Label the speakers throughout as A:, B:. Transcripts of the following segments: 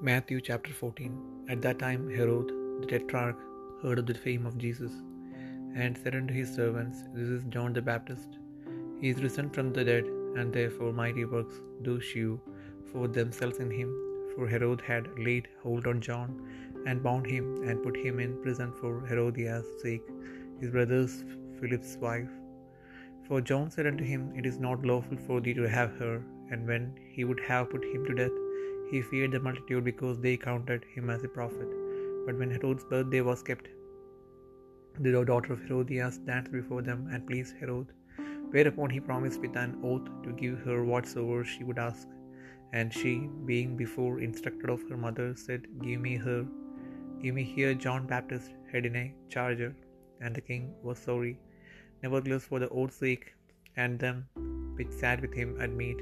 A: Matthew chapter 14 At that time Herod the tetrarch heard of the fame of Jesus, and said unto his servants, This is John the Baptist. He is risen from the dead, and therefore mighty works do shew for themselves in him. For Herod had laid hold on John, and bound him, and put him in prison for Herodias' sake, his brother's Philip's wife. For John said unto him, It is not lawful for thee to have her. And when he would have put him to death, he feared the multitude because they counted him as a prophet. But when Herod's birthday was kept, the daughter of Herodias danced before them and pleased Herod. Whereupon he promised with an oath to give her whatsoever she would ask. And she, being before instructed of her mother, said, Give me her, give me here John Baptist head in a charger. And the king was sorry. Nevertheless, for the oath's sake, and them which sat with him at meat,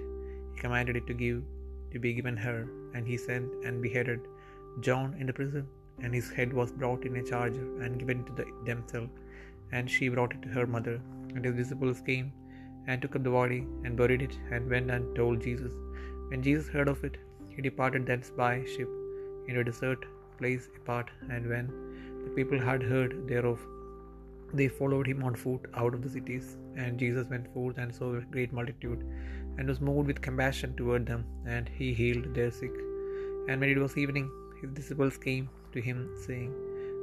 A: he commanded it to give to be given her, and he sent and beheaded John in the prison, and his head was brought in a charger and given to the damsel, and she brought it to her mother. And his disciples came and took up the body and buried it, and went and told Jesus. When Jesus heard of it, he departed thence by ship into a desert place apart, and when the people had heard thereof, they followed him on foot out of the cities. And Jesus went forth and saw a great multitude, and was moved with compassion toward them, and he healed their sick. And when it was evening, his disciples came to him, saying,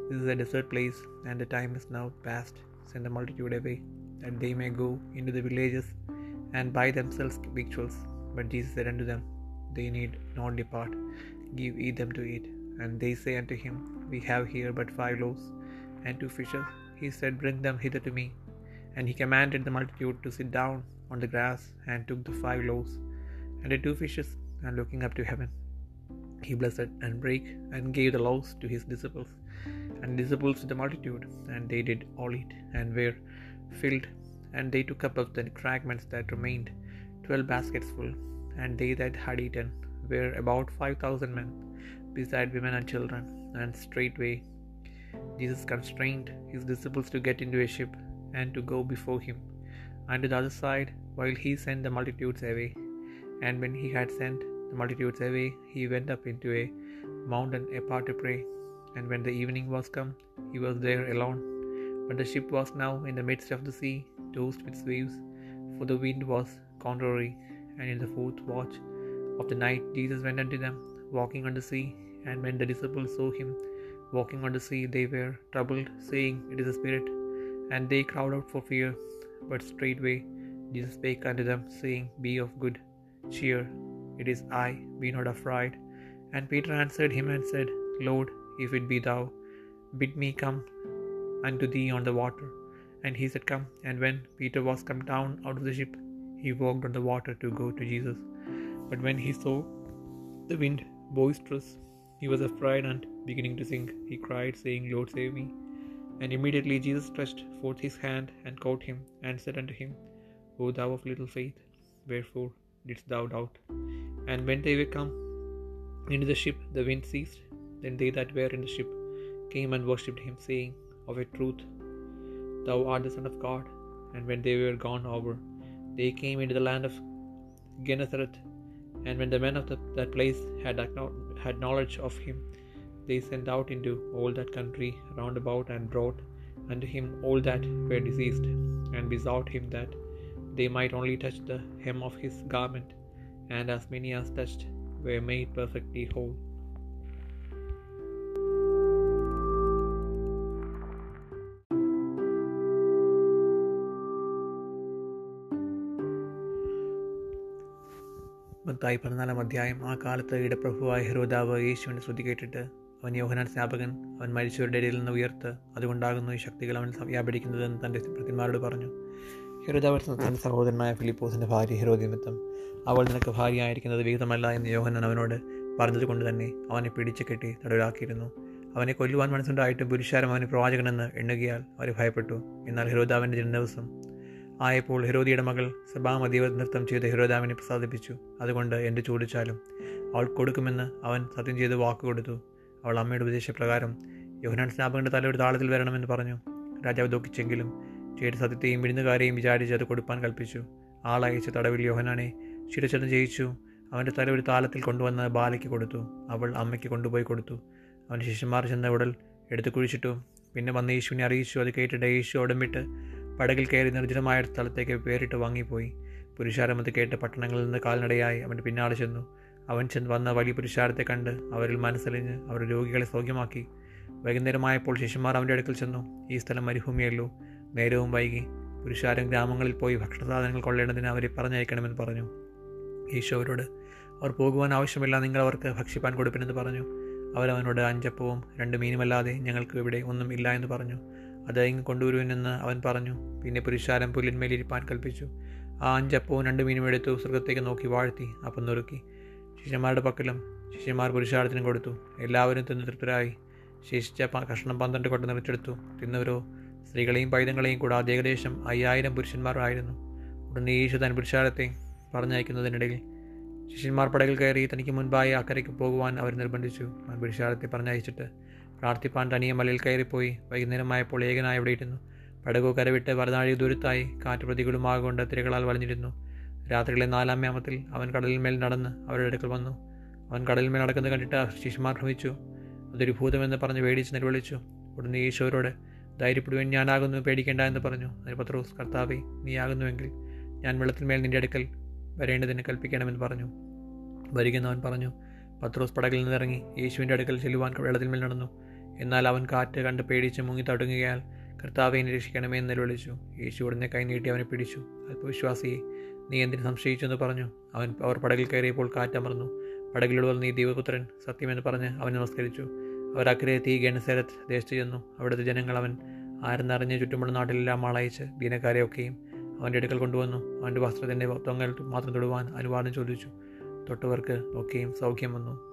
A: This is a desert place, and the time is now past. Send the multitude away, that they may go into the villages and buy themselves victuals. But Jesus said unto them, They need not depart, give ye them to eat. And they say unto him, We have here but five loaves and two fishes. He said, Bring them hither to me. And he commanded the multitude to sit down on the grass, and took the five loaves and the two fishes, and looking up to heaven, he blessed and brake, and gave the loaves to his disciples, and disciples to the multitude. And they did all eat, and were filled. And they took up of the fragments that remained, twelve baskets full. And they that had eaten were about five thousand men, beside women and children. And straightway Jesus constrained his disciples to get into a ship, and to go before him unto the other side, while he sent the multitudes away. And when he had sent the multitudes away, he went up into a mountain apart to pray. And when the evening was come, he was there alone. But the ship was now in the midst of the sea, tossed with waves, for the wind was contrary. And in the fourth watch of the night, Jesus went unto them, walking on the sea. And when the disciples saw him walking on the sea, they were troubled, saying, It is a spirit. And they cried out for fear. But straightway Jesus spake unto them, saying, Be of good cheer, it is I, be not afraid. And Peter answered him and said, Lord, if it be thou, bid me come unto thee on the water. And he said, Come. And when Peter was come down out of the ship, he walked on the water to go to Jesus. But when he saw the wind boisterous, he was afraid, and beginning to sink, he cried, saying, Lord, save me. And immediately Jesus stretched forth his hand and caught him, and said unto him, O thou of little faith, wherefore didst thou doubt? And when they were come into the ship, the wind ceased. Then they that were in the ship came and worshipped him, saying, Of a truth, thou art the Son of God. And when they were gone over, they came into the land of Gennesareth. And when the men of the, that place had, had knowledge of him, they sent out into all that country round about, and brought unto him all that were diseased, and besought him that they might only touch the hem of his garment, and as many as touched were made perfectly whole. Mathai പതിനാലാം അധ്യായം ആ കാലത്ത് ഇടപ്രഭുവായ ഹെരോദാവ് യേശുവിനെ ശ്രുതി കേട്ടിട്ട് അവൻ യോഹനാൻ സ്നാപകൻ അവൻ മരിച്ചവരുടെ ഇടയിൽ നിന്ന് ഉയർത്ത് അതുകൊണ്ടാകുന്നു ഈ ശക്തികൾ അവൻ വ്യാപരിക്കുന്നതെന്ന് തന്റെ പ്രതിമാരോട് പറഞ്ഞു. ഹെരോദാവ് തന്റെ സഹോദരനായ ഫിലിപ്പോസിന്റെ ഭാര്യ ഹിരോദിമിത്തം അവൾ നിനക്ക് ഭാര്യയായിരിക്കുന്നത് വിഹിതമല്ല എന്ന് യോഹനാൻ അവനോട് പറഞ്ഞതുകൊണ്ട് തന്നെ അവനെ പിടിച്ചു കെട്ടി തടവിലാക്കിയിരുന്നു. അവനെ കൊല്ലുവാൻ മനസ്സുണ്ടായിട്ടും പുരുഷാരം അവന് പ്രവാചകനെന്ന് എണ്ണുകയാൽ അവർ ഭയപ്പെട്ടു. എന്നാൽ ഹെരോദാവിന്റെ ജനദിവസം ആയപ്പോൾ ഹെരോദിയുടെ മകൾ സഭാമതിവ നൃത്തം ചെയ്ത് ഹെരോദാവിനെ പ്രസാദിപ്പിച്ചു. അതുകൊണ്ട് എന്റെ ചോദിച്ചാലും അവൾ കൊടുക്കുമെന്ന് അവൻ സത്യം ചെയ്ത് വാക്ക് കൊടുത്തു. അവൾ അമ്മയുടെ ഉപദേശപ്രകാരം യോഹനാൻ സ്നാപകന്റെ ഒരു താളത്തിൽ വരണമെന്ന് പറഞ്ഞു. രാജാവ് ദുഃഖിച്ചെങ്കിലും ചെയ്ത സത്യത്തെയും വിരുന്നുകാരെയും വിചാരിച്ച് അത് കൊടുപ്പാൻ കൽപ്പിച്ചു. ആളയച്ച് തടവിൽ യോഹനാനെ ശിരച്ചെന്ന് ജയിച്ചു. അവന്റെ തല ഒരു താലത്തിൽ കൊണ്ടുവന്ന് ബാലയ്ക്ക് കൊടുത്തു. അവൾ അമ്മയ്ക്ക് കൊണ്ടുപോയി കൊടുത്തു. അവൻ ശിഷ്യന്മാർ ചെന്ന ഉടൽ എടുത്ത് കുഴിച്ചിട്ടു. പിന്നെ വന്ന് യേശുവിനെ അറിയിച്ചു. അത് കേട്ടിട്ട് യേശു ഉടമ്പിട്ട് പടകിൽ കയറി നിർജനമായ സ്ഥലത്തേക്ക് പേരിട്ട് വാങ്ങിപ്പോയി. പുരുഷാരമത് കേട്ട് പട്ടണങ്ങളിൽ നിന്ന് കാൽനടയായി അവന്റെ പിന്നാലെ ചെന്നു. അവൻ ചെന്ന് വന്ന വലിയ പുരുഷാരത്തെ കണ്ട് അവരിൽ മനസ്സലിഞ്ഞ് അവർ രോഗികളെ സൗഖ്യമാക്കി. വൈകുന്നേരമായപ്പോൾ ശിഷ്യന്മാർ അവന്റെ അടുക്കൽ ചെന്നു. ഈ സ്ഥലം മരുഭൂമിയല്ലോ. നേരവും വൈകി. പുരുഷാരം ഗ്രാമങ്ങളിൽ പോയി ഭക്ഷണസാധനങ്ങൾ കൊള്ളേണ്ടതിന് അവരെ പറഞ്ഞയക്കണമെന്ന് പറഞ്ഞു. ഈശോ അവരോട് അവർ പോകുവാൻ ആവശ്യമില്ല. നിങ്ങൾ അവർക്ക് ഭക്ഷിപ്പാൻ കൊടുപ്പിനെന്ന് പറഞ്ഞു. അവരവനോട് അഞ്ചപ്പവും രണ്ട് മീനുമല്ലാതെ ഞങ്ങൾക്ക് ഇവിടെ ഒന്നും ഇല്ല എന്ന് പറഞ്ഞു. അത് ഇങ്ങ് കൊണ്ടുവരുവനെന്ന് അവൻ പറഞ്ഞു. പിന്നെ പുരുഷാരം പുല്ലിന്മേലിരിപ്പാൻ കൽപ്പിച്ചു. ആ അഞ്ചപ്പവും രണ്ട് മീനും എടുത്തു സ്വർഗത്തേക്ക് നോക്കി വാഴ്ത്തി. അപ്പം നുറുക്കി. ശിഷ്യന്മാരുടെ പക്കലും ശിഷ്യന്മാർ പുരുഷാർത്ഥനം കൊടുത്തു. എല്ലാവരും തിന്ന് തൃപ്തരായി. ശേഷിച്ച കഷ്ണം പന്ത്രണ്ട് കൊണ്ട് നിറച്ചെടുത്തു. തിന്നവരോ? സ്ത്രീകളെയും പൈതങ്ങളെയും കൂടാതെ ഏകദേശം അയ്യായിരം പുരുഷന്മാരായിരുന്നു ഉടനെ യേശു തൻ പുരുഷാരത്തെ പറഞ്ഞയക്കുന്നതിനിടയിൽ ശിഷ്യന്മാർ പടകൾ കയറി തനിക്ക് മുൻപായി അക്കരയ്ക്ക് പോകുവാൻ അവർ നിർബന്ധിച്ചു. അവൻ പുരുഷാരത്തെ പറഞ്ഞയച്ചിട്ട് പ്രാർത്ഥിപ്പാൻ തനിയെ മലയിൽ കയറിപ്പോയി. വൈകുന്നേരമായപ്പോൾ ഏകനായി അവിടെ ഇരുന്നു. പടകു കരവിട്ട് വരനാഴി ദൂരത്തായി കാറ്റ് പ്രതികൂലമാകൊണ്ട് തിരകളാൽ വളഞ്ഞിരുന്നു രാത്രിയിലെ നാലാം യാമത്തിൽ അവൻ കടലിന്മേൽ നടന്ന് അവരുടെ അടുക്കൽ വന്നു. അവൻ കടലിന്മേൽ നടക്കുന്നത് കണ്ടിട്ട് ശിശുമാർ ഭ്രമിച്ചു. അതൊരു ഭൂതമെന്ന് പറഞ്ഞ് പേടിച്ച് നിലവിളിച്ചു. ഉടനെ ഈശോരോട് ധൈര്യപ്പെടുവാൻ ഞാനാകുന്നു പേടിക്കേണ്ട എന്ന് പറഞ്ഞു. അതിന് പത്രോസ് കർത്താവെ നീയാകുന്നുവെങ്കിൽ ഞാൻ വെള്ളത്തിന്മേൽ നിന്റെ അടുക്കൽ വരേണ്ടതിന് കൽപ്പിക്കണമെന്ന് പറഞ്ഞു. വരികെന്നവൻ പറഞ്ഞു. പത്രോസ് പടകിൽ നിന്നിറങ്ങി യേശുവിന്റെ അടുക്കൽ ചെല്ലുവാൻ വെള്ളത്തിന്മേൽ നടന്നു. എന്നാൽ അവൻ കാറ്റ് കണ്ട് പേടിച്ച് മുങ്ങി തടുങ്ങുകയാൽ കർത്താവെ എന്നെ രക്ഷിക്കണമേ എന്ന് നിലവിളിച്ചു. യേശു ഉടനെ കൈ നീട്ടി അവനെ പിടിച്ചു. അല്പവിശ്വാസിയെ നീ എന്തിന് സംശയിച്ചു എന്ന് പറഞ്ഞു? അവൻ അവർ പടകിൽ കയറിയപ്പോൾ കാറ്റമർന്നു പടകിലുള്ളവർ നീ ദൈവപുത്രൻ സത്യമെന്ന് പറഞ്ഞ് അവൻ നമസ്കരിച്ചു. അവർ അക്കരെ ഗണസേരത്ത് ഗണസരത്ത് ദേശത്ത് ചെന്നു. അവിടുത്തെ ജനങ്ങൾ അവൻ ആരെന്നറിഞ്ഞ് ചുറ്റുമുള്ള നാട്ടിലെല്ലാം ആളയച്ച് ദീനക്കാരെയൊക്കെയും അവന്റെ അടുക്കൽ കൊണ്ടുവന്നു. അവന്റെ വസ്ത്രത്തിന്റെ തൊങ്ങൽ മാത്രം തൊടുവാൻ അനുവാദം ചോദിച്ചു. തൊട്ടവർക്ക് ഒക്കെയും സൗഖ്യം വന്നു.